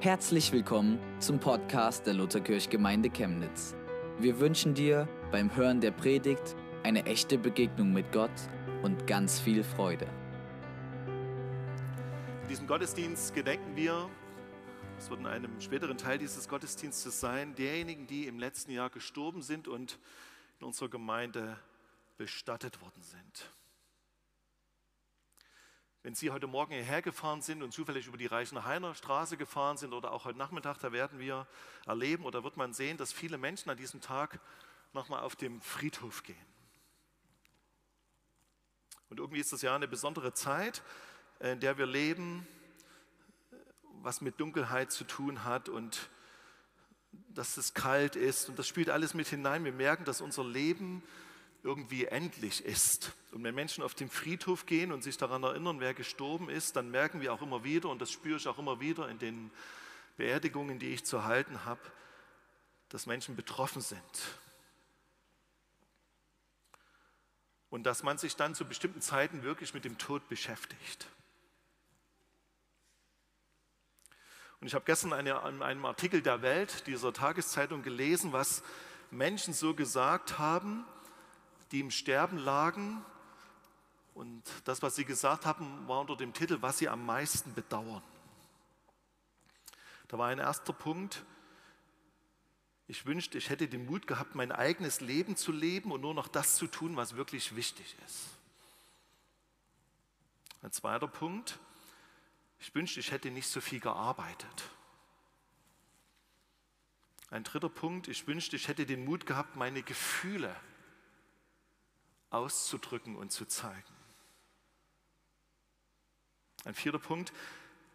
Herzlich willkommen zum Podcast der Lutherkirchgemeinde Chemnitz. Wir wünschen dir beim Hören der Predigt eine echte Begegnung mit Gott und ganz viel Freude. In diesem Gottesdienst gedenken wir, es wird in einem späteren Teil dieses Gottesdienstes sein, derjenigen, die im letzten Jahr gestorben sind und in unserer Gemeinde bestattet worden sind. Wenn Sie heute Morgen hierher gefahren sind und zufällig über die Reichenhainer Straße gefahren sind oder auch heute Nachmittag, da werden wir erleben oder wird man sehen, dass viele Menschen an diesem Tag nochmal auf dem Friedhof gehen. Und irgendwie ist das ja eine besondere Zeit, in der wir leben, was mit Dunkelheit zu tun hat und dass es kalt ist. Und das spielt alles mit hinein. Wir merken, dass unser Leben irgendwie endlich ist. Und wenn Menschen auf den Friedhof gehen und sich daran erinnern, wer gestorben ist, dann merken wir auch immer wieder, und das spüre ich auch immer wieder in den Beerdigungen, die ich zu halten habe, dass Menschen betroffen sind. Und dass man sich dann zu bestimmten Zeiten wirklich mit dem Tod beschäftigt. Und ich habe gestern eine, in einem Artikel der Welt, dieser Tageszeitung, gelesen, was Menschen so gesagt haben, die im Sterben lagen. Und das, was sie gesagt haben, war unter dem Titel, was sie am meisten bedauern. Da war ein erster Punkt, ich wünschte, ich hätte den Mut gehabt, mein eigenes Leben zu leben und nur noch das zu tun, was wirklich wichtig ist. Ein zweiter Punkt, ich wünschte, ich hätte nicht so viel gearbeitet. Ein dritter Punkt, ich wünschte, ich hätte den Mut gehabt, meine Gefühle auszudrücken und zu zeigen. Ein vierter Punkt,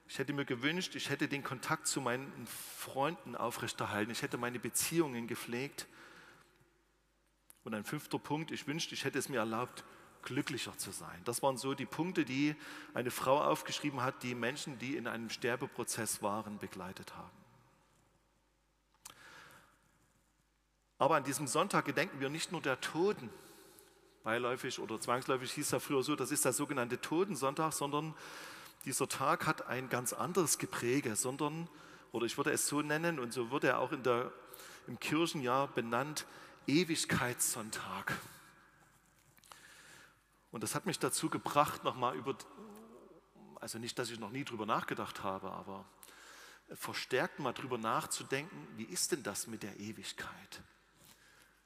ich hätte mir gewünscht, ich hätte den Kontakt zu meinen Freunden aufrechterhalten, ich hätte meine Beziehungen gepflegt. Und ein fünfter Punkt, ich wünschte, ich hätte es mir erlaubt, glücklicher zu sein. Das waren so die Punkte, die eine Frau aufgeschrieben hat, die Menschen, die in einem Sterbeprozess waren, begleitet haben. Aber an diesem Sonntag gedenken wir nicht nur der Toten, beiläufig oder zwangsläufig hieß er früher so, das ist der sogenannte Totensonntag, sondern dieser Tag hat ein ganz anderes Gepräge, sondern, oder ich würde es so nennen, und so wird er auch in der, im Kirchenjahr benannt, Ewigkeitssonntag. Und das hat mich dazu gebracht, nochmal über, also nicht, dass ich noch nie drüber nachgedacht habe, aber verstärkt mal drüber nachzudenken, wie ist denn das mit der Ewigkeit?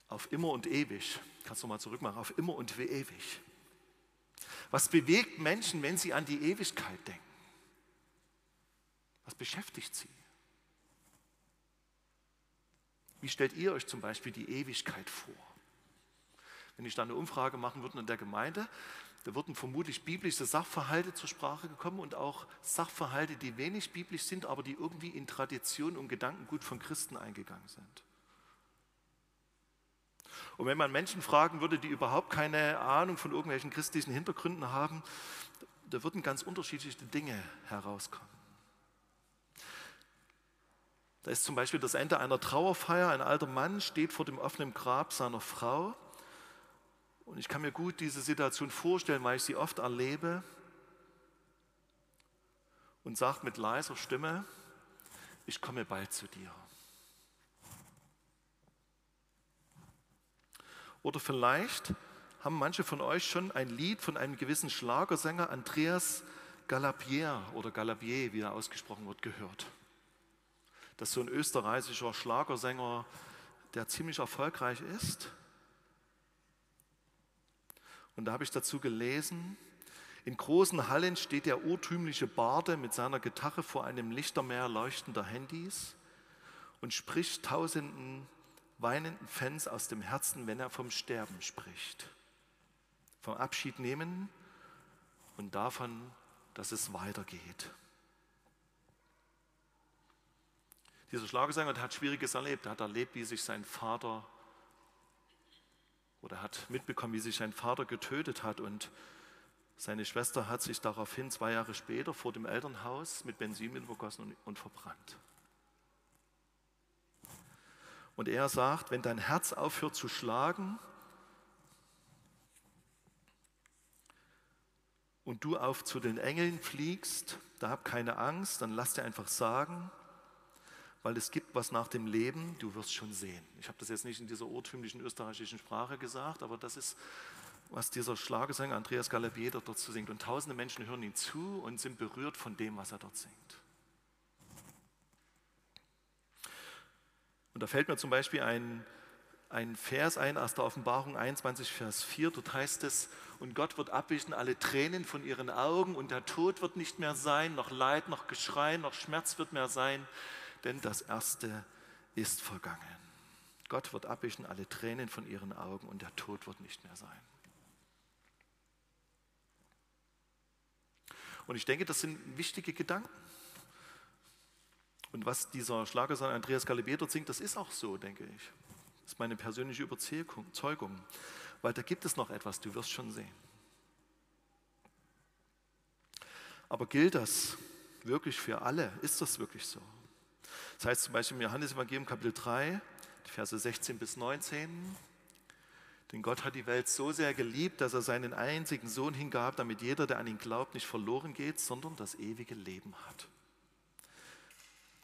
Auf immer und ewig. Kannst du mal zurückmachen. Auf immer und ewig. Was bewegt Menschen, wenn sie an die Ewigkeit denken? Was beschäftigt sie? Wie stellt ihr euch zum Beispiel die Ewigkeit vor? Wenn ich da eine Umfrage machen würde in der Gemeinde, da würden vermutlich biblische Sachverhalte zur Sprache gekommen und auch Sachverhalte, die wenig biblisch sind, aber die irgendwie in Tradition und Gedankengut von Christen eingegangen sind. Und wenn man Menschen fragen würde, die überhaupt keine Ahnung von irgendwelchen christlichen Hintergründen haben, da würden ganz unterschiedliche Dinge herauskommen. Da ist zum Beispiel das Ende einer Trauerfeier. Ein alter Mann steht vor dem offenen Grab seiner Frau. Und ich kann mir gut diese Situation vorstellen, weil ich sie oft erlebe. Und sagt mit leiser Stimme, ich komme bald zu dir. Oder vielleicht haben manche von euch schon ein Lied von einem gewissen Schlagersänger Andreas Galapier oder Galapier, wie er ausgesprochen wird, gehört. Das ist so ein österreichischer Schlagersänger, der ziemlich erfolgreich ist. Und da habe ich dazu gelesen, in großen Hallen steht der urtümliche Barde mit seiner Gitarre vor einem Lichtermeer leuchtender Handys und spricht tausenden weinenden Fans aus dem Herzen, wenn er vom Sterben spricht. Vom Abschied nehmen und davon, dass es weitergeht. Dieser Schlagersänger hat Schwieriges erlebt. Er hat erlebt, wie sich sein Vater oder hat mitbekommen, wie sich sein Vater getötet hat und seine Schwester hat sich daraufhin zwei Jahre später vor dem Elternhaus mit Benzin übergossen und, und verbrannt. Und er sagt, wenn dein Herz aufhört zu schlagen und du auf zu den Engeln fliegst, da hab keine Angst, dann lass dir einfach sagen, weil es gibt was nach dem Leben, du wirst schon sehen. Ich habe das jetzt nicht in dieser urtümlichen österreichischen Sprache gesagt, aber das ist, was dieser Schlagersänger Andreas Galabieder dort singt. Und tausende Menschen hören ihm zu und sind berührt von dem, was er dort singt. Und da fällt mir zum Beispiel ein, ein Vers ein aus der Offenbarung 21, Vers 4. Dort heißt es, und Gott wird abwischen alle Tränen von ihren Augen und der Tod wird nicht mehr sein, noch Leid, noch Geschrei, noch Schmerz wird mehr sein, denn das Erste ist vergangen. Gott wird abwischen alle Tränen von ihren Augen und der Tod wird nicht mehr sein. Und ich denke, das sind wichtige Gedanken. Und was dieser Schlagersänger Andreas Galibier dort singt, das ist auch so, denke ich. Das ist meine persönliche Überzeugung. Weil da gibt es noch etwas, du wirst schon sehen. Aber gilt das wirklich für alle? Ist das wirklich so? Das heißt zum Beispiel im Johannes-Evangelium Kapitel 3, die Verse 16 bis 19. Denn Gott hat die Welt so sehr geliebt, dass er seinen einzigen Sohn hingab, damit jeder, der an ihn glaubt, nicht verloren geht, sondern das ewige Leben hat.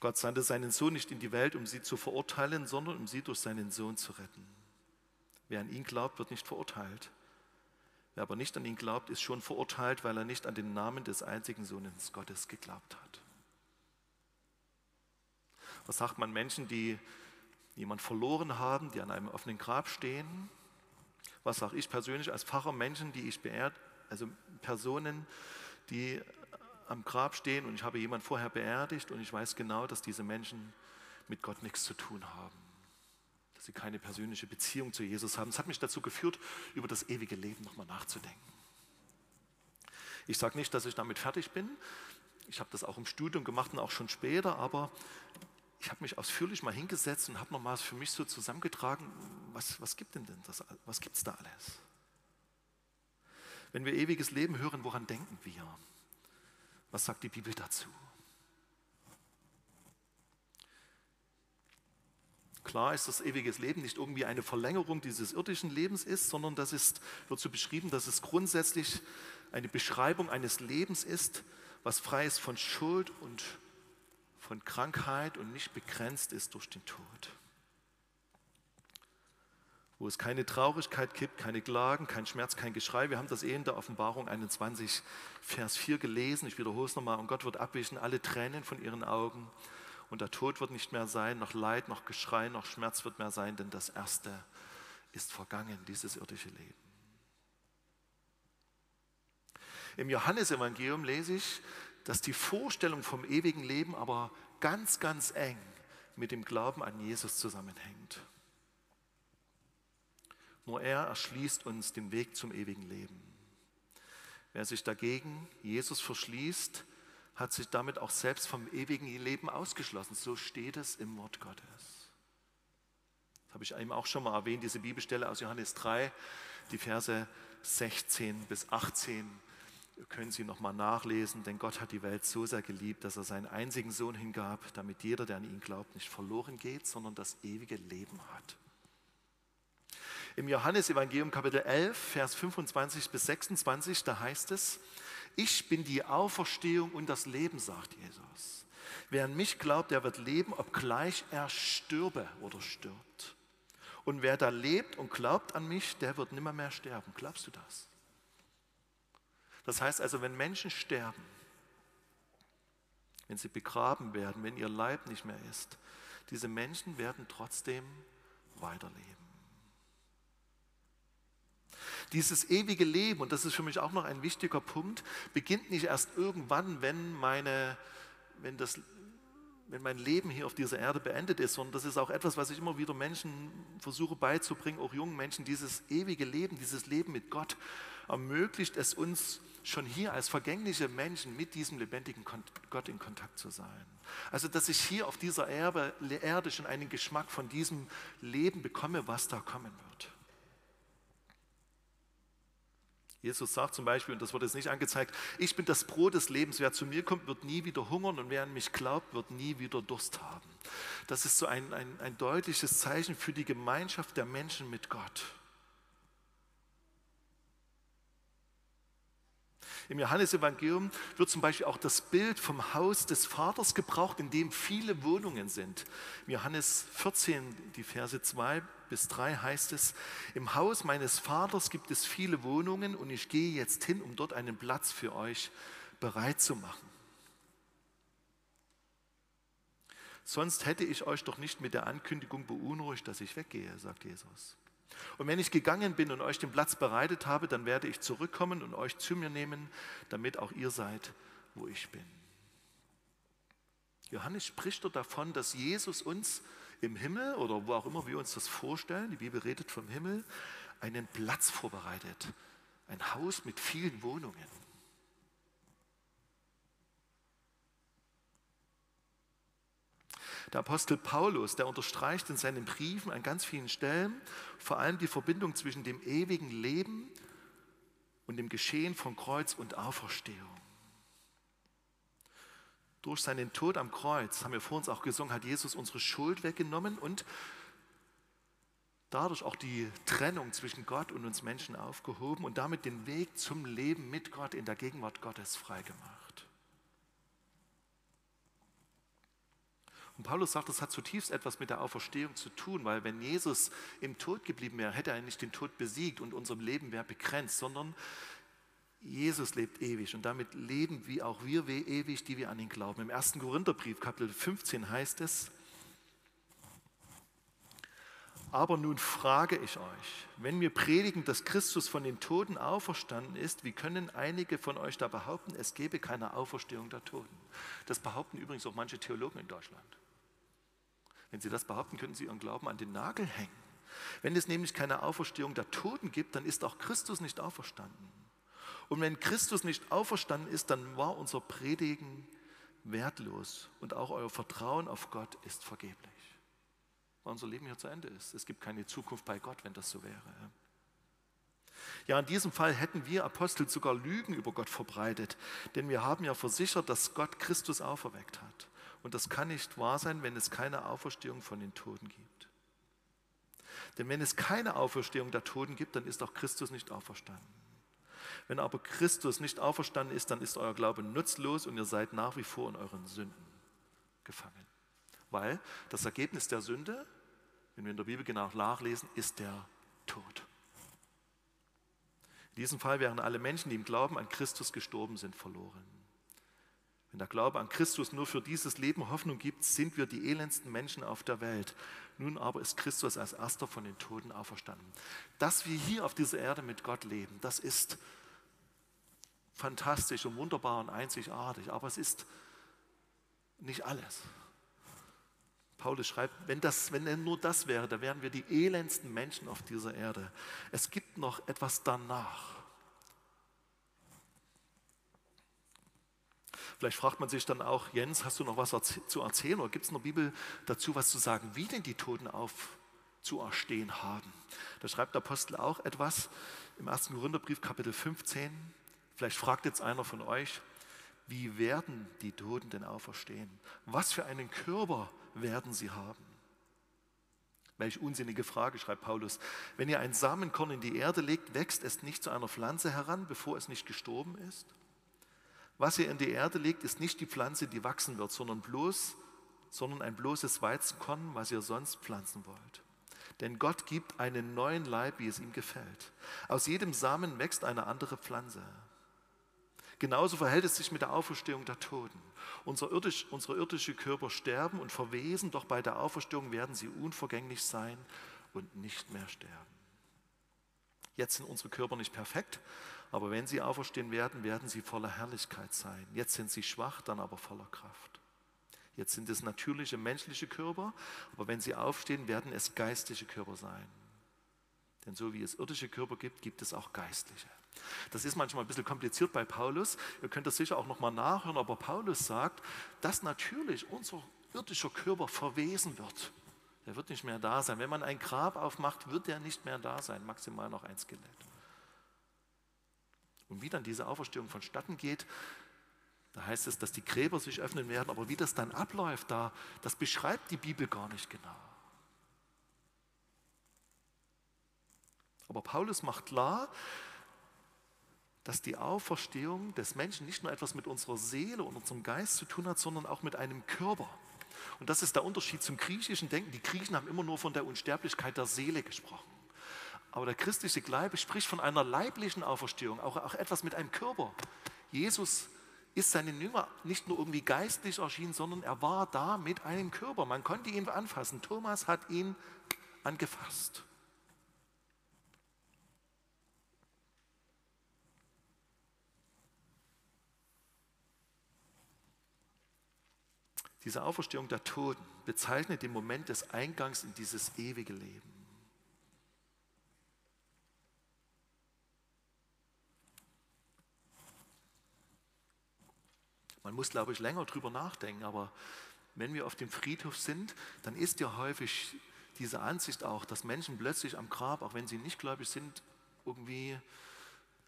Gott sandte seinen Sohn nicht in die Welt, um sie zu verurteilen, sondern um sie durch seinen Sohn zu retten. Wer an ihn glaubt, wird nicht verurteilt. Wer aber nicht an ihn glaubt, ist schon verurteilt, weil er nicht an den Namen des einzigen Sohnes Gottes geglaubt hat. Was sagt man Menschen, die jemand verloren haben, die an einem offenen Grab stehen? Was sage ich persönlich als Pfarrer Menschen, die ich beehrt, also Personen, die am Grab stehen und ich habe jemanden vorher beerdigt und ich weiß genau, dass diese Menschen mit Gott nichts zu tun haben. Dass sie keine persönliche Beziehung zu Jesus haben. Das hat mich dazu geführt, über das ewige Leben nochmal nachzudenken. Ich sage nicht, dass ich damit fertig bin. Ich habe das auch im Studium gemacht und auch schon später, aber ich habe mich ausführlich mal hingesetzt und habe nochmal für mich so zusammengetragen, was, was gibt denn, denn das, was gibt es da alles? Wenn wir ewiges Leben hören, woran denken wir? Was sagt die Bibel dazu? Klar ist das ewiges Leben nicht irgendwie eine Verlängerung dieses irdischen Lebens ist, sondern das ist, wird so beschrieben, dass es grundsätzlich eine Beschreibung eines Lebens ist, was frei ist von Schuld und von Krankheit und nicht begrenzt ist durch den Tod wo es keine Traurigkeit gibt, keine Klagen, kein Schmerz, kein Geschrei. Wir haben das eh in der Offenbarung 21, Vers 4 gelesen. Ich wiederhole es nochmal. Und Gott wird abwischen alle Tränen von ihren Augen. Und der Tod wird nicht mehr sein, noch Leid, noch Geschrei, noch Schmerz wird mehr sein, denn das Erste ist vergangen, dieses irdische Leben. Im Johannesevangelium lese ich, dass die Vorstellung vom ewigen Leben aber ganz, ganz eng mit dem Glauben an Jesus zusammenhängt. Nur er erschließt uns den Weg zum ewigen Leben. Wer sich dagegen Jesus verschließt, hat sich damit auch selbst vom ewigen Leben ausgeschlossen. So steht es im Wort Gottes. Das habe ich eben auch schon mal erwähnt, diese Bibelstelle aus Johannes 3, die Verse 16 bis 18. Können Sie nochmal nachlesen, denn Gott hat die Welt so sehr geliebt, dass er seinen einzigen Sohn hingab, damit jeder, der an ihn glaubt, nicht verloren geht, sondern das ewige Leben hat. Im Johannesevangelium Kapitel 11, Vers 25 bis 26, da heißt es, ich bin die Auferstehung und das Leben, sagt Jesus. Wer an mich glaubt, der wird leben, obgleich er stürbe oder stirbt. Und wer da lebt und glaubt an mich, der wird nimmer mehr sterben. Glaubst du das? Das heißt also, wenn Menschen sterben, wenn sie begraben werden, wenn ihr Leib nicht mehr ist, diese Menschen werden trotzdem weiterleben. Dieses ewige Leben, und das ist für mich auch noch ein wichtiger Punkt, beginnt nicht erst irgendwann, wenn, meine, wenn, das, wenn mein Leben hier auf dieser Erde beendet ist, sondern das ist auch etwas, was ich immer wieder Menschen versuche beizubringen, auch jungen Menschen, dieses ewige Leben, dieses Leben mit Gott ermöglicht es uns schon hier als vergängliche Menschen mit diesem lebendigen Gott in Kontakt zu sein. Also, dass ich hier auf dieser Erde schon einen Geschmack von diesem Leben bekomme, was da kommen wird. Jesus sagt zum Beispiel, und das wird jetzt nicht angezeigt, ich bin das Brot des Lebens. Wer zu mir kommt, wird nie wieder hungern und wer an mich glaubt, wird nie wieder Durst haben. Das ist so ein, ein, ein deutliches Zeichen für die Gemeinschaft der Menschen mit Gott. Im Johannesevangelium wird zum Beispiel auch das Bild vom Haus des Vaters gebraucht, in dem viele Wohnungen sind. Im Johannes 14, die Verse 2 bis 3 heißt es, im Haus meines Vaters gibt es viele Wohnungen und ich gehe jetzt hin, um dort einen Platz für euch bereit zu machen. Sonst hätte ich euch doch nicht mit der Ankündigung beunruhigt, dass ich weggehe, sagt Jesus. Und wenn ich gegangen bin und euch den Platz bereitet habe, dann werde ich zurückkommen und euch zu mir nehmen, damit auch ihr seid, wo ich bin. Johannes spricht dort davon, dass Jesus uns im Himmel oder wo auch immer wir uns das vorstellen, die Bibel redet vom Himmel, einen Platz vorbereitet. Ein Haus mit vielen Wohnungen. Der Apostel Paulus, der unterstreicht in seinen Briefen an ganz vielen Stellen vor allem die Verbindung zwischen dem ewigen Leben und dem Geschehen von Kreuz und Auferstehung. Durch seinen Tod am Kreuz, haben wir vor uns auch gesungen, hat Jesus unsere Schuld weggenommen und dadurch auch die Trennung zwischen Gott und uns Menschen aufgehoben und damit den Weg zum Leben mit Gott in der Gegenwart Gottes freigemacht. Und Paulus sagt, das hat zutiefst etwas mit der Auferstehung zu tun, weil wenn Jesus im Tod geblieben wäre, hätte er nicht den Tod besiegt und unser Leben wäre begrenzt, sondern Jesus lebt ewig und damit leben wie auch wir ewig, die wir an ihn glauben. Im 1. Korintherbrief, Kapitel 15 heißt es, aber nun frage ich euch, wenn wir predigen, dass Christus von den Toten auferstanden ist, wie können einige von euch da behaupten, es gebe keine Auferstehung der Toten? Das behaupten übrigens auch manche Theologen in Deutschland. Wenn sie das behaupten, könnten sie ihren Glauben an den Nagel hängen. Wenn es nämlich keine Auferstehung der Toten gibt, dann ist auch Christus nicht auferstanden. Und wenn Christus nicht auferstanden ist, dann war unser Predigen wertlos und auch euer Vertrauen auf Gott ist vergeblich. Weil unser Leben hier zu Ende ist. Es gibt keine Zukunft bei Gott, wenn das so wäre. Ja, in diesem Fall hätten wir Apostel sogar Lügen über Gott verbreitet, denn wir haben ja versichert, dass Gott Christus auferweckt hat. Und das kann nicht wahr sein, wenn es keine Auferstehung von den Toten gibt. Denn wenn es keine Auferstehung der Toten gibt, dann ist auch Christus nicht auferstanden. Wenn aber Christus nicht auferstanden ist, dann ist euer Glaube nutzlos und ihr seid nach wie vor in euren Sünden gefangen. Weil das Ergebnis der Sünde, wenn wir in der Bibel genau nachlesen, ist der Tod. In diesem Fall wären alle Menschen, die im Glauben an Christus gestorben sind, verloren. Wenn der Glaube an Christus nur für dieses Leben Hoffnung gibt, sind wir die elendsten Menschen auf der Welt. Nun aber ist Christus als erster von den Toten auferstanden. Dass wir hier auf dieser Erde mit Gott leben, das ist fantastisch und wunderbar und einzigartig, aber es ist nicht alles. Paulus schreibt, wenn, das, wenn nur das wäre, dann wären wir die elendsten Menschen auf dieser Erde. Es gibt noch etwas danach. Vielleicht fragt man sich dann auch, Jens, hast du noch was zu erzählen oder gibt es in der Bibel dazu was zu sagen, wie denn die Toten aufzuerstehen haben? Da schreibt der Apostel auch etwas im 1. Korintherbrief, Kapitel 15. Vielleicht fragt jetzt einer von euch, wie werden die Toten denn auferstehen? Was für einen Körper werden sie haben? Welche unsinnige Frage, schreibt Paulus. Wenn ihr ein Samenkorn in die Erde legt, wächst es nicht zu einer Pflanze heran, bevor es nicht gestorben ist? Was ihr in die Erde legt, ist nicht die Pflanze, die wachsen wird, sondern bloß, sondern ein bloßes Weizenkorn, was ihr sonst pflanzen wollt. Denn Gott gibt einen neuen Leib, wie es ihm gefällt. Aus jedem Samen wächst eine andere Pflanze. Genauso verhält es sich mit der Auferstehung der Toten. Unser irdisch, unsere irdische Körper sterben und verwesen, doch bei der Auferstehung werden sie unvergänglich sein und nicht mehr sterben. Jetzt sind unsere Körper nicht perfekt, aber wenn sie auferstehen werden, werden sie voller Herrlichkeit sein. Jetzt sind sie schwach, dann aber voller Kraft. Jetzt sind es natürliche menschliche Körper, aber wenn sie aufstehen, werden es geistliche Körper sein. Denn so wie es irdische Körper gibt, gibt es auch geistliche. Das ist manchmal ein bisschen kompliziert bei Paulus. Ihr könnt das sicher auch nochmal nachhören, aber Paulus sagt, dass natürlich unser irdischer Körper verwesen wird. Er wird nicht mehr da sein. Wenn man ein Grab aufmacht, wird er nicht mehr da sein, maximal noch ein Skelett. Und wie dann diese Auferstehung vonstatten geht, da heißt es, dass die Gräber sich öffnen werden, aber wie das dann abläuft, da, das beschreibt die Bibel gar nicht genau. Aber Paulus macht klar, dass die Auferstehung des Menschen nicht nur etwas mit unserer Seele und unserem Geist zu tun hat, sondern auch mit einem Körper. Und das ist der Unterschied zum griechischen Denken. Die Griechen haben immer nur von der Unsterblichkeit der Seele gesprochen. Aber der christliche Glaube spricht von einer leiblichen Auferstehung, auch, auch etwas mit einem Körper. Jesus ist seinen Jünger nicht nur irgendwie geistlich erschienen, sondern er war da mit einem Körper. Man konnte ihn anfassen. Thomas hat ihn angefasst. Diese Auferstehung der Toten bezeichnet den Moment des Eingangs in dieses ewige Leben. Man muss, glaube ich, länger drüber nachdenken, aber wenn wir auf dem Friedhof sind, dann ist ja häufig diese Ansicht auch, dass Menschen plötzlich am Grab, auch wenn sie nicht gläubig sind, irgendwie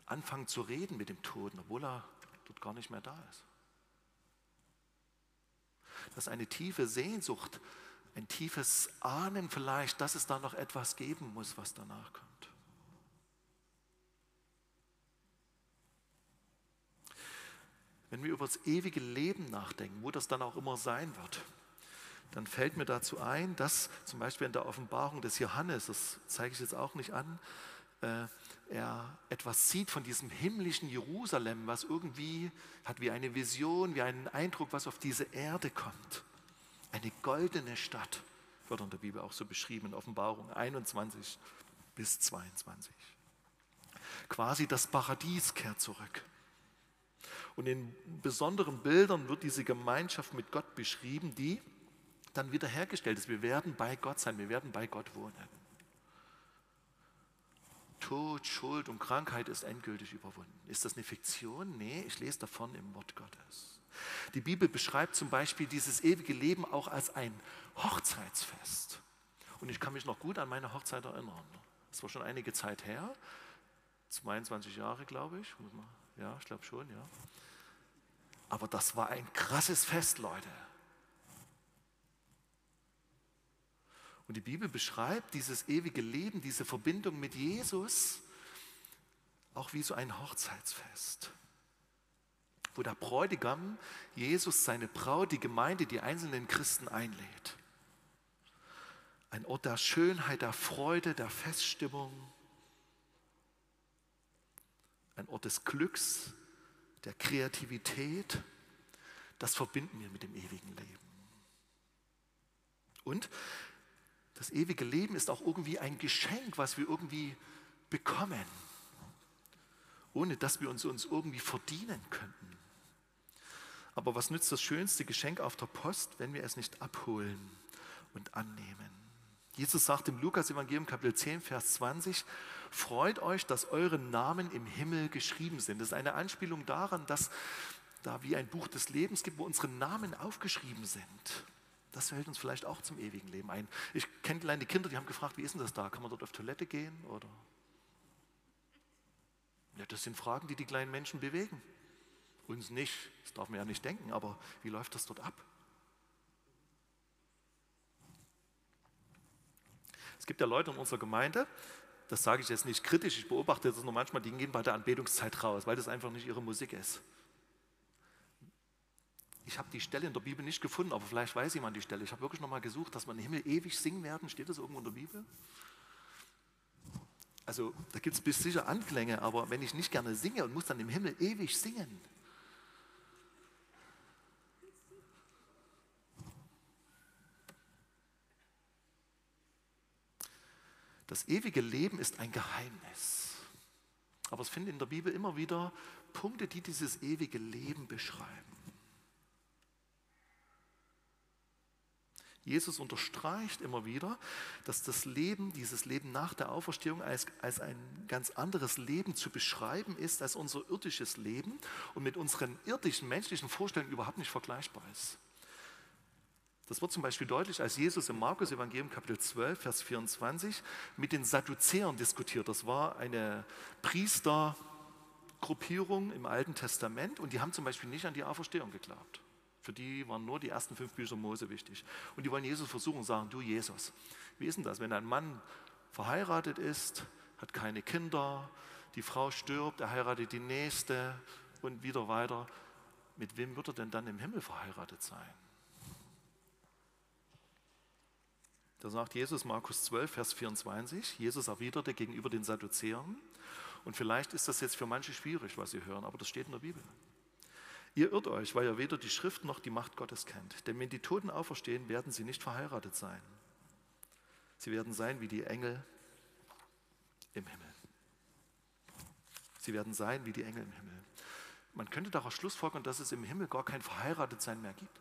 anfangen zu reden mit dem Toten, obwohl er dort gar nicht mehr da ist. Dass eine tiefe Sehnsucht, ein tiefes Ahnen vielleicht, dass es da noch etwas geben muss, was danach kommt. Wenn wir über das ewige Leben nachdenken, wo das dann auch immer sein wird, dann fällt mir dazu ein, dass zum Beispiel in der Offenbarung des Johannes, das zeige ich jetzt auch nicht an, äh, er etwas sieht von diesem himmlischen Jerusalem, was irgendwie hat wie eine Vision, wie einen Eindruck, was auf diese Erde kommt. Eine goldene Stadt wird in der Bibel auch so beschrieben in Offenbarung 21 bis 22. Quasi das Paradies kehrt zurück. Und in besonderen Bildern wird diese Gemeinschaft mit Gott beschrieben, die dann wiederhergestellt ist. Wir werden bei Gott sein, wir werden bei Gott wohnen. Tod, Schuld und Krankheit ist endgültig überwunden. Ist das eine Fiktion? Nee, ich lese davon im Wort Gottes. Die Bibel beschreibt zum Beispiel dieses ewige Leben auch als ein Hochzeitsfest. Und ich kann mich noch gut an meine Hochzeit erinnern. Das war schon einige Zeit her, 22 Jahre, glaube ich. Ja, ich glaube schon, ja. Aber das war ein krasses Fest, Leute. Und die Bibel beschreibt dieses ewige Leben, diese Verbindung mit Jesus, auch wie so ein Hochzeitsfest, wo der Bräutigam Jesus seine Braut, die Gemeinde, die einzelnen Christen einlädt. Ein Ort der Schönheit, der Freude, der Feststimmung. Ein Ort des Glücks, der Kreativität. Das verbinden wir mit dem ewigen Leben. Und das ewige Leben ist auch irgendwie ein Geschenk, was wir irgendwie bekommen, ohne dass wir uns, uns irgendwie verdienen könnten. Aber was nützt das schönste Geschenk auf der Post, wenn wir es nicht abholen und annehmen? Jesus sagt im Lukas-Evangelium, Kapitel 10, Vers 20, freut euch, dass eure Namen im Himmel geschrieben sind. Das ist eine Anspielung daran, dass da wie ein Buch des Lebens gibt, wo unsere Namen aufgeschrieben sind. Das hält uns vielleicht auch zum ewigen Leben ein. Ich kenne kleine Kinder, die haben gefragt, wie ist denn das da? Kann man dort auf Toilette gehen? Oder? Ja, das sind Fragen, die die kleinen Menschen bewegen. Uns nicht, das darf man ja nicht denken, aber wie läuft das dort ab? Es gibt ja Leute in unserer Gemeinde, das sage ich jetzt nicht kritisch, ich beobachte das nur manchmal, die gehen bei der Anbetungszeit raus, weil das einfach nicht ihre Musik ist. Ich habe die Stelle in der Bibel nicht gefunden, aber vielleicht weiß jemand die Stelle. Ich habe wirklich nochmal gesucht, dass wir im Himmel ewig singen werden. Steht das irgendwo in der Bibel? Also da gibt es bis sicher Anklänge, aber wenn ich nicht gerne singe und muss dann im Himmel ewig singen. Das ewige Leben ist ein Geheimnis. Aber es finden in der Bibel immer wieder Punkte, die dieses ewige Leben beschreiben. Jesus unterstreicht immer wieder, dass das Leben, dieses Leben nach der Auferstehung als, als ein ganz anderes Leben zu beschreiben ist als unser irdisches Leben und mit unseren irdischen menschlichen Vorstellungen überhaupt nicht vergleichbar ist. Das wird zum Beispiel deutlich, als Jesus im Markus Evangelium Kapitel 12, Vers 24 mit den Sadduzäern diskutiert. Das war eine Priestergruppierung im Alten Testament und die haben zum Beispiel nicht an die Auferstehung geglaubt. Für die waren nur die ersten fünf Bücher Mose wichtig. Und die wollen Jesus versuchen und sagen, du Jesus, wie ist denn das, wenn ein Mann verheiratet ist, hat keine Kinder, die Frau stirbt, er heiratet die nächste und wieder weiter. Mit wem wird er denn dann im Himmel verheiratet sein? Da sagt Jesus, Markus 12, Vers 24, Jesus erwiderte gegenüber den Sadduzäern, und vielleicht ist das jetzt für manche schwierig, was sie hören, aber das steht in der Bibel. Ihr irrt euch, weil ihr weder die Schrift noch die Macht Gottes kennt. Denn wenn die Toten auferstehen, werden sie nicht verheiratet sein. Sie werden sein wie die Engel im Himmel. Sie werden sein wie die Engel im Himmel. Man könnte daraus schlussfolgern, dass es im Himmel gar kein Verheiratetsein mehr gibt.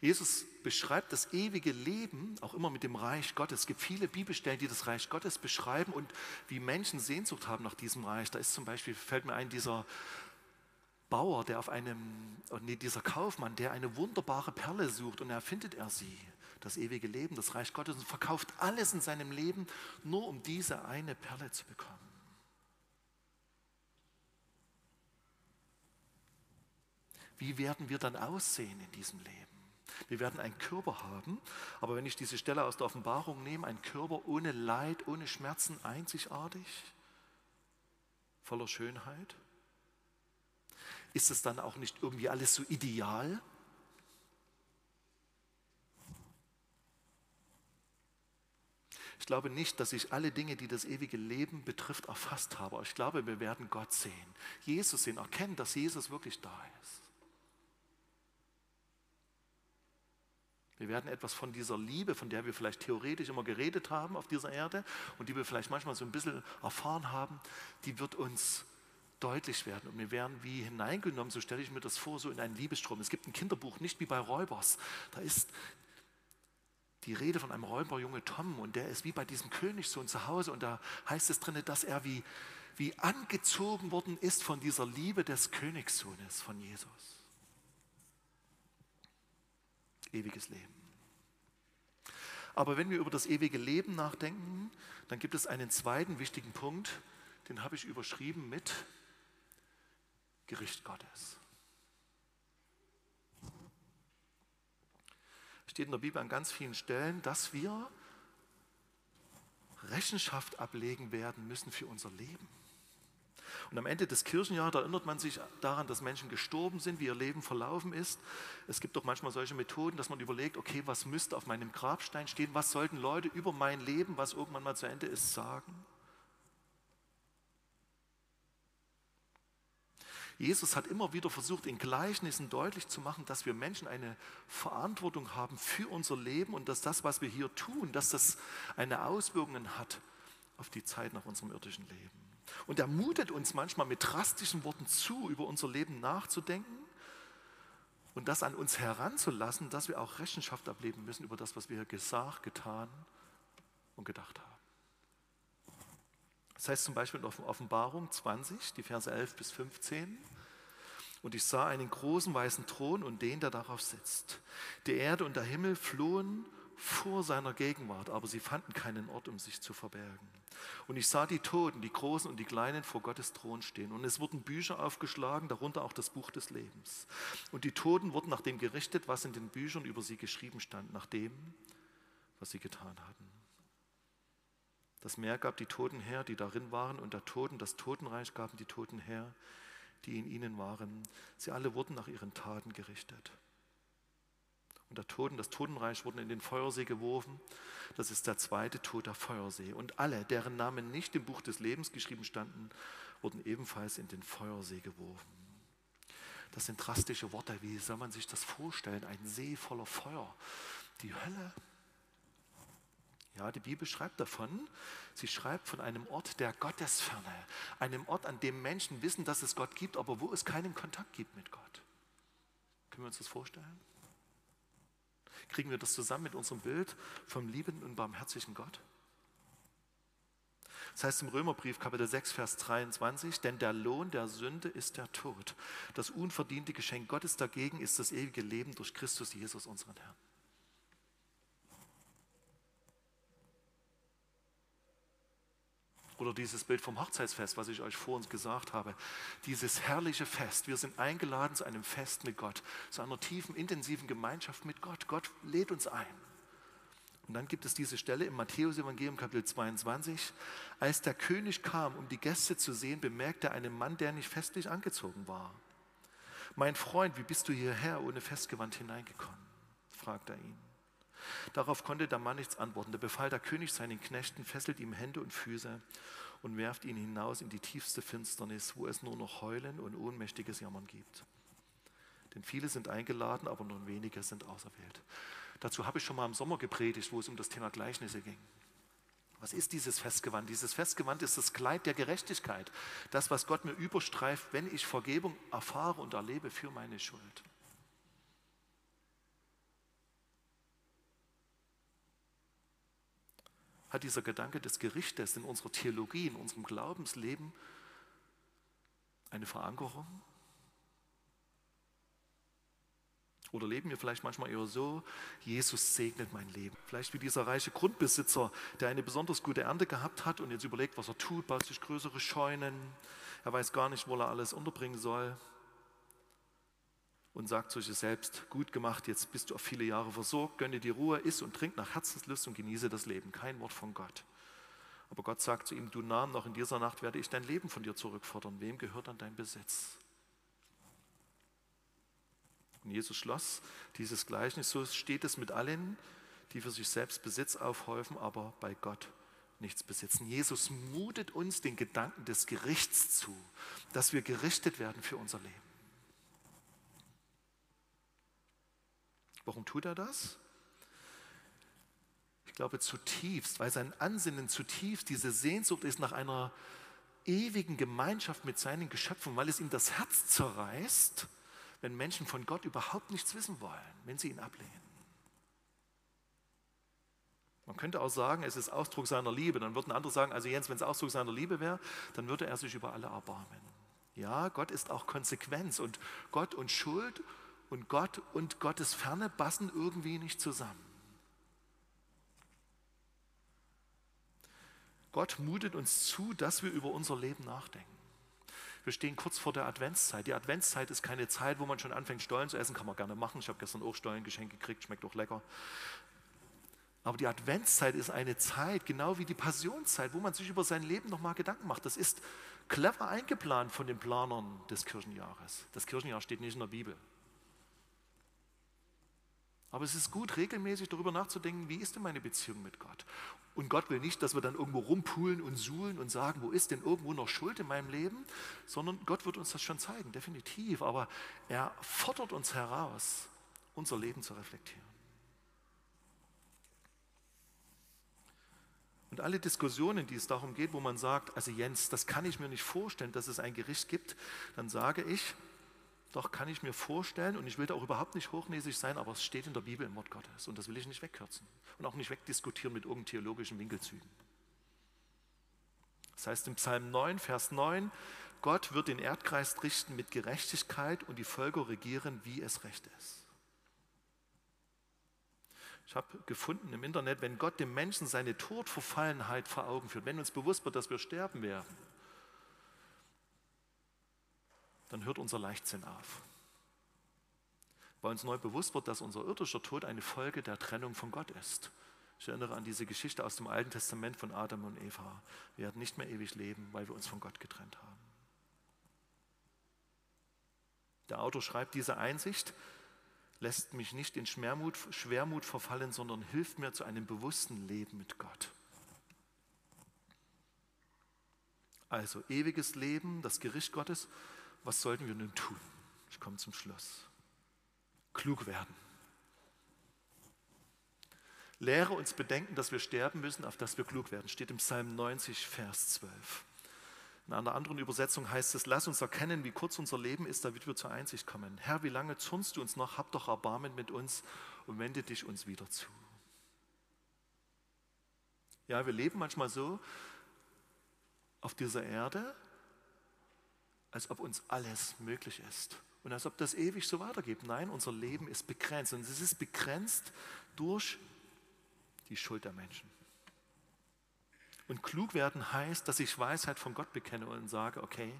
Jesus beschreibt das ewige Leben auch immer mit dem Reich Gottes. Es gibt viele Bibelstellen, die das Reich Gottes beschreiben und wie Menschen Sehnsucht haben nach diesem Reich. Da ist zum Beispiel, fällt mir ein, dieser Bauer, der auf einem, oh nee, dieser Kaufmann, der eine wunderbare Perle sucht und er findet er sie, das ewige Leben, das Reich Gottes und verkauft alles in seinem Leben, nur um diese eine Perle zu bekommen. Wie werden wir dann aussehen in diesem Leben? Wir werden einen Körper haben, aber wenn ich diese Stelle aus der Offenbarung nehme, ein Körper ohne Leid, ohne Schmerzen, einzigartig, voller Schönheit, ist es dann auch nicht irgendwie alles so ideal? Ich glaube nicht, dass ich alle Dinge, die das ewige Leben betrifft, erfasst habe. Ich glaube, wir werden Gott sehen, Jesus sehen, erkennen, dass Jesus wirklich da ist. Wir werden etwas von dieser Liebe, von der wir vielleicht theoretisch immer geredet haben auf dieser Erde und die wir vielleicht manchmal so ein bisschen erfahren haben, die wird uns deutlich werden. Und wir werden wie hineingenommen, so stelle ich mir das vor, so in einen Liebesstrom. Es gibt ein Kinderbuch, nicht wie bei Räubers. Da ist die Rede von einem Räuberjunge Tom und der ist wie bei diesem Königssohn zu Hause und da heißt es drin, dass er wie, wie angezogen worden ist von dieser Liebe des Königssohnes, von Jesus ewiges Leben. Aber wenn wir über das ewige Leben nachdenken, dann gibt es einen zweiten wichtigen Punkt, den habe ich überschrieben mit Gericht Gottes. Steht in der Bibel an ganz vielen Stellen, dass wir Rechenschaft ablegen werden müssen für unser Leben. Und am Ende des Kirchenjahres erinnert man sich daran, dass Menschen gestorben sind, wie ihr Leben verlaufen ist. Es gibt doch manchmal solche Methoden, dass man überlegt, okay, was müsste auf meinem Grabstein stehen? Was sollten Leute über mein Leben, was irgendwann mal zu Ende ist, sagen? Jesus hat immer wieder versucht, in Gleichnissen deutlich zu machen, dass wir Menschen eine Verantwortung haben für unser Leben und dass das, was wir hier tun, dass das eine Auswirkungen hat auf die Zeit nach unserem irdischen Leben. Und er mutet uns manchmal mit drastischen Worten zu, über unser Leben nachzudenken und das an uns heranzulassen, dass wir auch Rechenschaft ableben müssen über das, was wir gesagt, getan und gedacht haben. Das heißt zum Beispiel in Offenbarung 20, die Verse 11 bis 15. Und ich sah einen großen weißen Thron und den, der darauf sitzt. Die Erde und der Himmel flohen vor seiner Gegenwart, aber sie fanden keinen Ort, um sich zu verbergen. Und ich sah die Toten, die Großen und die Kleinen vor Gottes Thron stehen. Und es wurden Bücher aufgeschlagen, darunter auch das Buch des Lebens. Und die Toten wurden nach dem gerichtet, was in den Büchern über sie geschrieben stand, nach dem, was sie getan hatten. Das Meer gab die Toten her, die darin waren, und der Toten, das Totenreich gaben die Toten her, die in ihnen waren. Sie alle wurden nach ihren Taten gerichtet. Und der Toten, das Totenreich wurden in den Feuersee geworfen. Das ist der zweite Tod, der Feuersee. Und alle, deren Namen nicht im Buch des Lebens geschrieben standen, wurden ebenfalls in den Feuersee geworfen. Das sind drastische Worte. Wie soll man sich das vorstellen? Ein See voller Feuer. Die Hölle. Ja, die Bibel schreibt davon. Sie schreibt von einem Ort der Gottesferne. Einem Ort, an dem Menschen wissen, dass es Gott gibt, aber wo es keinen Kontakt gibt mit Gott. Können wir uns das vorstellen? Kriegen wir das zusammen mit unserem Bild vom liebenden und barmherzigen Gott? Das heißt im Römerbrief Kapitel 6, Vers 23, denn der Lohn der Sünde ist der Tod. Das unverdiente Geschenk Gottes dagegen ist das ewige Leben durch Christus Jesus, unseren Herrn. Oder dieses Bild vom Hochzeitsfest, was ich euch vor uns gesagt habe. Dieses herrliche Fest. Wir sind eingeladen zu einem Fest mit Gott, zu einer tiefen, intensiven Gemeinschaft mit Gott. Gott lädt uns ein. Und dann gibt es diese Stelle im Matthäus-Evangelium, Kapitel 22. Als der König kam, um die Gäste zu sehen, bemerkte er einen Mann, der nicht festlich angezogen war. Mein Freund, wie bist du hierher ohne Festgewand hineingekommen? fragte er ihn. Darauf konnte der Mann nichts antworten. Da befahl der König seinen Knechten, fesselt ihm Hände und Füße und werft ihn hinaus in die tiefste Finsternis, wo es nur noch Heulen und ohnmächtiges Jammern gibt. Denn viele sind eingeladen, aber nur wenige sind auserwählt. Dazu habe ich schon mal im Sommer gepredigt, wo es um das Thema Gleichnisse ging. Was ist dieses Festgewand? Dieses Festgewand ist das Kleid der Gerechtigkeit. Das, was Gott mir überstreift, wenn ich Vergebung erfahre und erlebe für meine Schuld. Hat dieser Gedanke des Gerichtes in unserer Theologie, in unserem Glaubensleben eine Verankerung? Oder leben wir vielleicht manchmal eher so, Jesus segnet mein Leben. Vielleicht wie dieser reiche Grundbesitzer, der eine besonders gute Ernte gehabt hat und jetzt überlegt, was er tut, baut sich größere Scheunen. Er weiß gar nicht, wo er alles unterbringen soll. Und sagt zu sich selbst, gut gemacht, jetzt bist du auf viele Jahre versorgt, gönne dir Ruhe, iss und trink nach Herzenslust und genieße das Leben. Kein Wort von Gott. Aber Gott sagt zu ihm, du Namen, noch in dieser Nacht werde ich dein Leben von dir zurückfordern. Wem gehört dann dein Besitz? Und Jesus schloss dieses Gleichnis, so steht es mit allen, die für sich selbst Besitz aufhäufen, aber bei Gott nichts besitzen. Jesus mutet uns den Gedanken des Gerichts zu, dass wir gerichtet werden für unser Leben. Warum tut er das? Ich glaube zutiefst, weil sein Ansinnen zutiefst diese Sehnsucht ist nach einer ewigen Gemeinschaft mit seinen Geschöpfen, weil es ihm das Herz zerreißt, wenn Menschen von Gott überhaupt nichts wissen wollen, wenn sie ihn ablehnen. Man könnte auch sagen, es ist Ausdruck seiner Liebe. Dann würden andere sagen, also Jens, wenn es Ausdruck seiner Liebe wäre, dann würde er sich über alle erbarmen. Ja, Gott ist auch Konsequenz und Gott und Schuld und Gott und Gottes Ferne passen irgendwie nicht zusammen. Gott mutet uns zu, dass wir über unser Leben nachdenken. Wir stehen kurz vor der Adventszeit. Die Adventszeit ist keine Zeit, wo man schon anfängt, Stollen zu essen. Kann man gerne machen. Ich habe gestern auch Stollengeschenk gekriegt, schmeckt auch lecker. Aber die Adventszeit ist eine Zeit, genau wie die Passionszeit, wo man sich über sein Leben nochmal Gedanken macht. Das ist clever eingeplant von den Planern des Kirchenjahres. Das Kirchenjahr steht nicht in der Bibel. Aber es ist gut, regelmäßig darüber nachzudenken, wie ist denn meine Beziehung mit Gott? Und Gott will nicht, dass wir dann irgendwo rumpulen und suhlen und sagen, wo ist denn irgendwo noch Schuld in meinem Leben, sondern Gott wird uns das schon zeigen, definitiv. Aber er fordert uns heraus, unser Leben zu reflektieren. Und alle Diskussionen, die es darum geht, wo man sagt, also Jens, das kann ich mir nicht vorstellen, dass es ein Gericht gibt, dann sage ich, doch kann ich mir vorstellen, und ich will da auch überhaupt nicht hochnäsig sein, aber es steht in der Bibel im Wort Gottes und das will ich nicht wegkürzen und auch nicht wegdiskutieren mit irgendeinen theologischen Winkelzügen. Das heißt im Psalm 9, Vers 9, Gott wird den Erdkreis richten mit Gerechtigkeit und die Völker regieren, wie es recht ist. Ich habe gefunden im Internet, wenn Gott dem Menschen seine Todverfallenheit vor Augen führt, wenn uns bewusst wird, dass wir sterben werden, dann hört unser Leichtsinn auf. Weil uns neu bewusst wird, dass unser irdischer Tod eine Folge der Trennung von Gott ist. Ich erinnere an diese Geschichte aus dem Alten Testament von Adam und Eva. Wir werden nicht mehr ewig leben, weil wir uns von Gott getrennt haben. Der Autor schreibt, diese Einsicht lässt mich nicht in Schwermut, Schwermut verfallen, sondern hilft mir zu einem bewussten Leben mit Gott. Also ewiges Leben, das Gericht Gottes was sollten wir nun tun? Ich komme zum Schluss. Klug werden. Lehre uns bedenken, dass wir sterben müssen, auf dass wir klug werden. Steht im Psalm 90, Vers 12. In einer anderen Übersetzung heißt es, lass uns erkennen, wie kurz unser Leben ist, damit wir zur Einsicht kommen. Herr, wie lange zürnst du uns noch? Hab doch Erbarmen mit uns und wende dich uns wieder zu. Ja, wir leben manchmal so auf dieser Erde, als ob uns alles möglich ist und als ob das ewig so weitergeht. Nein, unser Leben ist begrenzt und es ist begrenzt durch die Schuld der Menschen. Und klug werden heißt, dass ich Weisheit von Gott bekenne und sage, okay,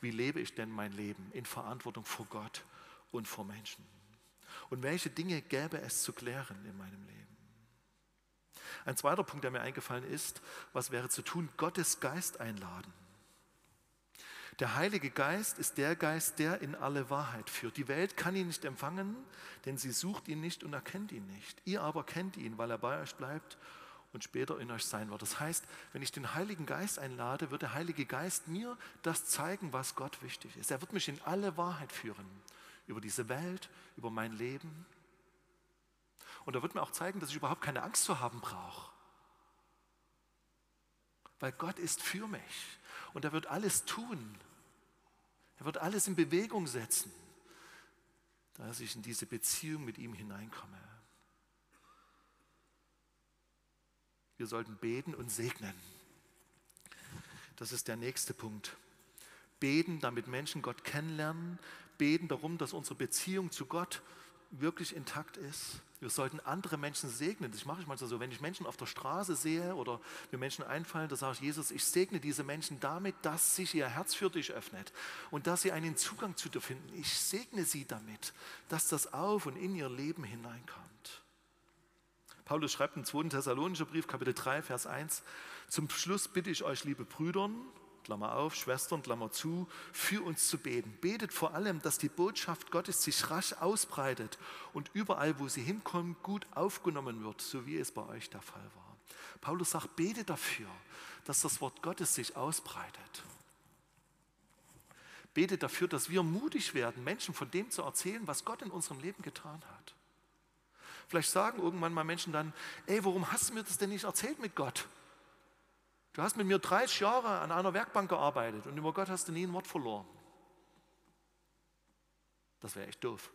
wie lebe ich denn mein Leben in Verantwortung vor Gott und vor Menschen? Und welche Dinge gäbe es zu klären in meinem Leben? Ein zweiter Punkt, der mir eingefallen ist, was wäre zu tun? Gottes Geist einladen. Der Heilige Geist ist der Geist, der in alle Wahrheit führt. Die Welt kann ihn nicht empfangen, denn sie sucht ihn nicht und erkennt ihn nicht. Ihr aber kennt ihn, weil er bei euch bleibt und später in euch sein wird. Das heißt, wenn ich den Heiligen Geist einlade, wird der Heilige Geist mir das zeigen, was Gott wichtig ist. Er wird mich in alle Wahrheit führen. Über diese Welt, über mein Leben. Und er wird mir auch zeigen, dass ich überhaupt keine Angst zu haben brauche. Weil Gott ist für mich. Und er wird alles tun. Er wird alles in Bewegung setzen, dass ich in diese Beziehung mit ihm hineinkomme. Wir sollten beten und segnen. Das ist der nächste Punkt. Beten, damit Menschen Gott kennenlernen. Beten darum, dass unsere Beziehung zu Gott wirklich intakt ist. Wir sollten andere Menschen segnen. Das mache ich manchmal so. Wenn ich Menschen auf der Straße sehe oder mir Menschen einfallen, da sage ich, Jesus, ich segne diese Menschen damit, dass sich ihr Herz für dich öffnet und dass sie einen Zugang zu dir finden. Ich segne sie damit, dass das auf und in ihr Leben hineinkommt. Paulus schreibt im 2. Thessalonischer Brief, Kapitel 3, Vers 1, zum Schluss bitte ich euch, liebe Brüdern, Klammer auf, Schwestern, Klammer zu, für uns zu beten. Betet vor allem, dass die Botschaft Gottes sich rasch ausbreitet und überall, wo sie hinkommt, gut aufgenommen wird, so wie es bei euch der Fall war. Paulus sagt, bete dafür, dass das Wort Gottes sich ausbreitet. Bete dafür, dass wir mutig werden, Menschen von dem zu erzählen, was Gott in unserem Leben getan hat. Vielleicht sagen irgendwann mal Menschen dann, ey, warum hast du mir das denn nicht erzählt mit Gott? Du hast mit mir 30 Jahre an einer Werkbank gearbeitet und über Gott hast du nie ein Wort verloren. Das wäre echt doof.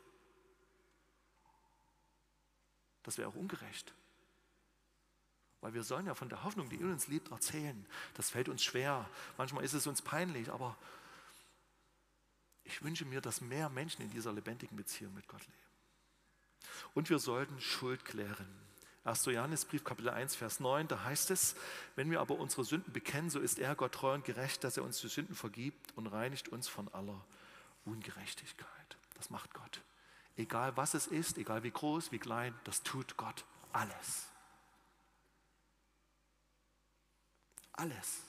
Das wäre auch ungerecht. Weil wir sollen ja von der Hoffnung, die in uns liebt, erzählen. Das fällt uns schwer. Manchmal ist es uns peinlich, aber ich wünsche mir, dass mehr Menschen in dieser lebendigen Beziehung mit Gott leben. Und wir sollten Schuld klären. 1. Johannesbrief, Kapitel 1, Vers 9, da heißt es, wenn wir aber unsere Sünden bekennen, so ist er Gott treu und gerecht, dass er uns die Sünden vergibt und reinigt uns von aller Ungerechtigkeit. Das macht Gott. Egal was es ist, egal wie groß, wie klein, das tut Gott alles. Alles.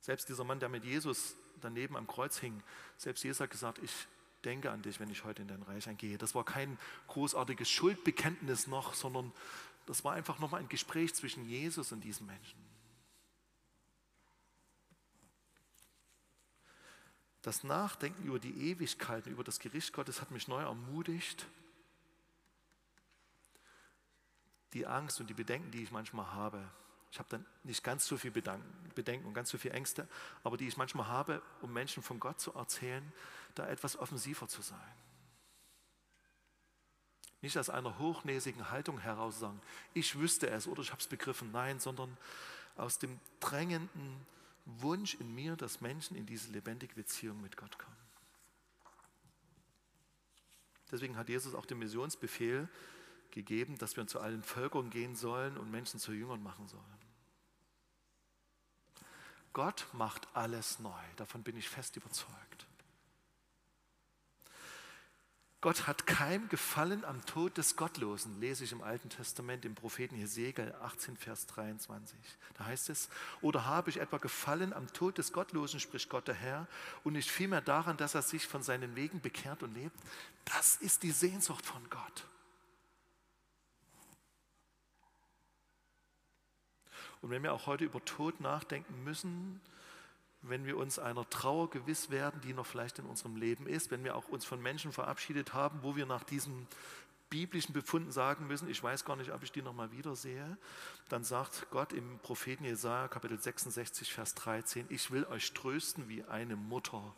Selbst dieser Mann, der mit Jesus daneben am Kreuz hing, selbst Jesus hat gesagt, ich denke an dich, wenn ich heute in dein Reich eingehe. Das war kein großartiges Schuldbekenntnis noch, sondern das war einfach nochmal ein Gespräch zwischen Jesus und diesem Menschen. Das Nachdenken über die Ewigkeit, über das Gericht Gottes hat mich neu ermutigt. Die Angst und die Bedenken, die ich manchmal habe, ich habe dann nicht ganz so viel Bedenken und ganz so viel Ängste, aber die ich manchmal habe, um Menschen von Gott zu erzählen, da etwas offensiver zu sein. Nicht aus einer hochnäsigen Haltung heraus sagen, ich wüsste es oder ich habe es begriffen, nein, sondern aus dem drängenden Wunsch in mir, dass Menschen in diese lebendige Beziehung mit Gott kommen. Deswegen hat Jesus auch den Missionsbefehl gegeben, dass wir zu allen Völkern gehen sollen und Menschen zu Jüngern machen sollen. Gott macht alles neu, davon bin ich fest überzeugt. Gott hat kein Gefallen am Tod des Gottlosen, lese ich im Alten Testament im Propheten Hesekiel 18, Vers 23. Da heißt es, oder habe ich etwa Gefallen am Tod des Gottlosen, spricht Gott der Herr, und nicht vielmehr daran, dass er sich von seinen Wegen bekehrt und lebt? Das ist die Sehnsucht von Gott. Und wenn wir auch heute über Tod nachdenken müssen, wenn wir uns einer Trauer gewiss werden, die noch vielleicht in unserem Leben ist, wenn wir auch uns von Menschen verabschiedet haben, wo wir nach diesen biblischen Befunden sagen müssen, ich weiß gar nicht, ob ich die nochmal wiedersehe, dann sagt Gott im Propheten Jesaja, Kapitel 66, Vers 13, ich will euch trösten wie eine Mutter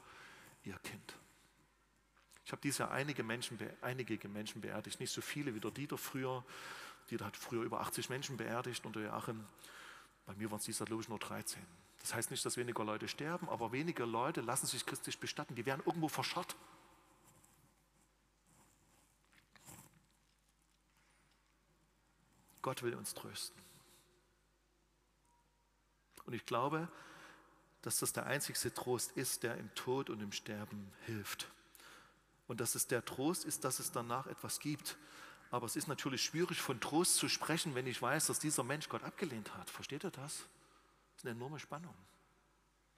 ihr Kind. Ich habe dieses Jahr einige Menschen, einige Menschen beerdigt, nicht so viele wie der Dieter früher. Dieter hat früher über 80 Menschen beerdigt und der Joachim bei mir waren es ich, nur 13. Das heißt nicht, dass weniger Leute sterben, aber weniger Leute lassen sich christlich bestatten. Die werden irgendwo verscharrt. Gott will uns trösten. Und ich glaube, dass das der einzigste Trost ist, der im Tod und im Sterben hilft. Und dass es der Trost ist, dass es danach etwas gibt. Aber es ist natürlich schwierig, von Trost zu sprechen, wenn ich weiß, dass dieser Mensch Gott abgelehnt hat. Versteht ihr das? Das ist eine enorme Spannung.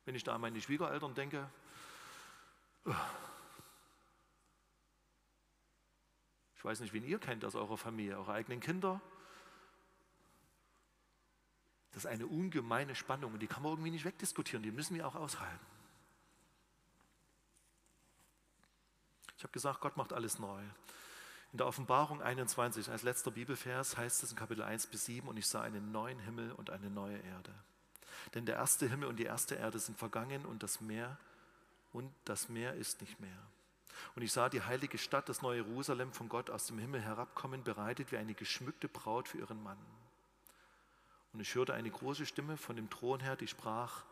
Wenn ich da an meine Schwiegereltern denke, ich weiß nicht, wen ihr kennt aus eurer Familie, eure eigenen Kinder. Das ist eine ungemeine Spannung und die kann man irgendwie nicht wegdiskutieren, die müssen wir auch aushalten. Ich habe gesagt, Gott macht alles neu. In der Offenbarung 21 als letzter Bibelvers heißt es in Kapitel 1 bis 7, und ich sah einen neuen Himmel und eine neue Erde. Denn der erste Himmel und die erste Erde sind vergangen und das Meer und das Meer ist nicht mehr. Und ich sah die heilige Stadt, das neue Jerusalem von Gott aus dem Himmel herabkommen, bereitet wie eine geschmückte Braut für ihren Mann. Und ich hörte eine große Stimme von dem Thron her, die sprach,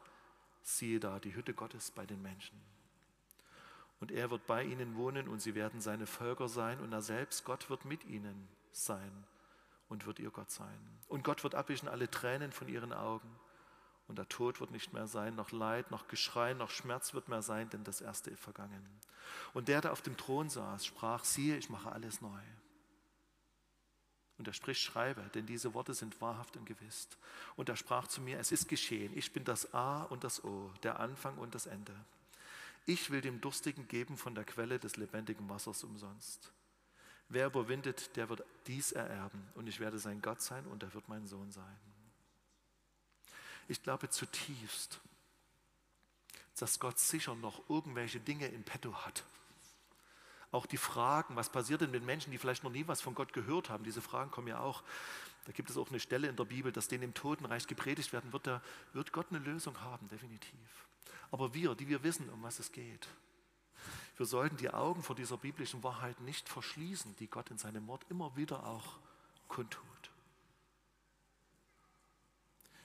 siehe da, die Hütte Gottes bei den Menschen. Und er wird bei ihnen wohnen und sie werden seine Völker sein und er selbst, Gott, wird mit ihnen sein und wird ihr Gott sein. Und Gott wird abwischen alle Tränen von ihren Augen und der Tod wird nicht mehr sein, noch Leid, noch Geschrei, noch Schmerz wird mehr sein, denn das Erste ist vergangen. Und der, der auf dem Thron saß, sprach, siehe, ich mache alles neu. Und er spricht, schreibe, denn diese Worte sind wahrhaft und gewiss. Und er sprach zu mir, es ist geschehen, ich bin das A und das O, der Anfang und das Ende. Ich will dem Durstigen geben von der Quelle des lebendigen Wassers umsonst. Wer überwindet, der wird dies ererben, und ich werde sein Gott sein, und er wird mein Sohn sein. Ich glaube zutiefst, dass Gott sicher noch irgendwelche Dinge in petto hat. Auch die Fragen, was passiert denn mit Menschen, die vielleicht noch nie was von Gott gehört haben, diese Fragen kommen ja auch. Da gibt es auch eine Stelle in der Bibel, dass denen im Totenreich gepredigt werden wird, da wird Gott eine Lösung haben, definitiv. Aber wir, die wir wissen, um was es geht, wir sollten die Augen vor dieser biblischen Wahrheit nicht verschließen, die Gott in seinem Wort immer wieder auch kundtut.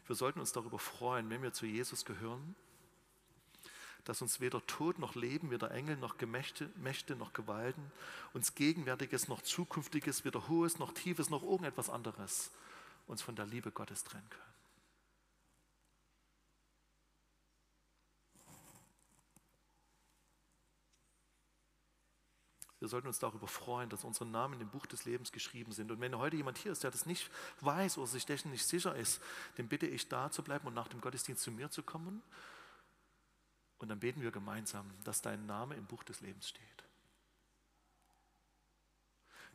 Wir sollten uns darüber freuen, wenn wir zu Jesus gehören, dass uns weder Tod noch Leben, weder Engel noch Gemächte, Mächte noch Gewalten, uns Gegenwärtiges noch Zukünftiges, weder Hohes noch Tiefes noch irgendetwas anderes uns von der Liebe Gottes trennen können. Wir sollten uns darüber freuen, dass unsere Namen im Buch des Lebens geschrieben sind. Und wenn heute jemand hier ist, der das nicht weiß oder sich dessen nicht sicher ist, dann bitte ich da zu bleiben und nach dem Gottesdienst zu mir zu kommen. Und dann beten wir gemeinsam, dass dein Name im Buch des Lebens steht.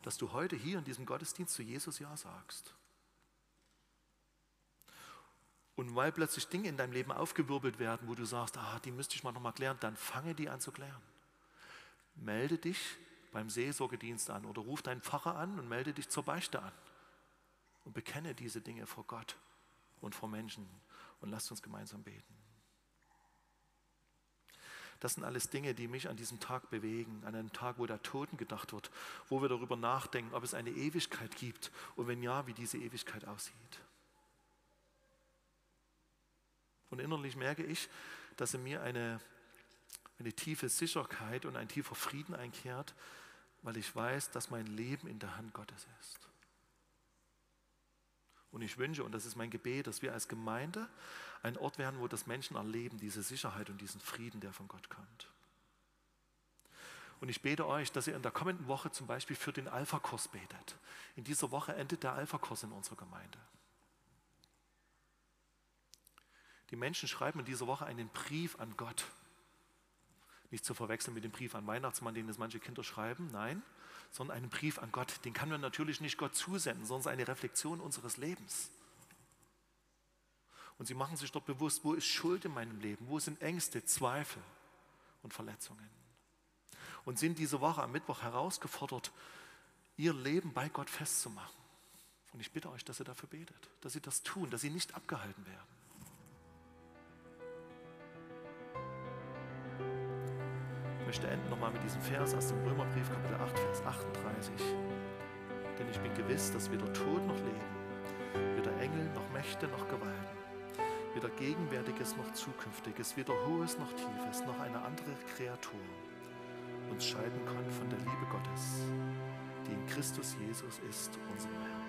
Dass du heute hier in diesem Gottesdienst zu Jesus Ja sagst. Und weil plötzlich Dinge in deinem Leben aufgewirbelt werden, wo du sagst, ah, die müsste ich mal nochmal klären, dann fange die an zu klären. Melde dich beim Seelsorgedienst an oder ruf deinen Pfarrer an und melde dich zur Beichte an. Und bekenne diese Dinge vor Gott und vor Menschen und lasst uns gemeinsam beten. Das sind alles Dinge, die mich an diesem Tag bewegen, an einem Tag, wo der Toten gedacht wird, wo wir darüber nachdenken, ob es eine Ewigkeit gibt und wenn ja, wie diese Ewigkeit aussieht. Und innerlich merke ich, dass in mir eine, eine tiefe Sicherheit und ein tiefer Frieden einkehrt, weil ich weiß, dass mein Leben in der Hand Gottes ist. Und ich wünsche, und das ist mein Gebet, dass wir als Gemeinde ein Ort werden, wo das Menschen erleben, diese Sicherheit und diesen Frieden, der von Gott kommt. Und ich bete euch, dass ihr in der kommenden Woche zum Beispiel für den Alpha-Kurs betet. In dieser Woche endet der Alpha-Kurs in unserer Gemeinde. Die Menschen schreiben in dieser Woche einen Brief an Gott. Nicht zu verwechseln mit dem Brief an Weihnachtsmann, den es manche Kinder schreiben, nein, sondern einen Brief an Gott. Den kann man natürlich nicht Gott zusenden, sondern eine Reflexion unseres Lebens. Und sie machen sich dort bewusst, wo ist Schuld in meinem Leben, wo sind Ängste, Zweifel und Verletzungen. Und sind diese Woche am Mittwoch herausgefordert, ihr Leben bei Gott festzumachen. Und ich bitte euch, dass ihr dafür betet, dass sie das tun, dass sie nicht abgehalten werden. Möchte enden nochmal mit diesem Vers aus dem Römerbrief, Kapitel 8, Vers 38. Denn ich bin gewiss, dass weder Tod noch Leben, weder Engel noch Mächte noch Gewalten, weder Gegenwärtiges noch Zukünftiges, weder Hohes noch Tiefes, noch eine andere Kreatur uns scheiden kann von der Liebe Gottes, die in Christus Jesus ist, unserem Herrn.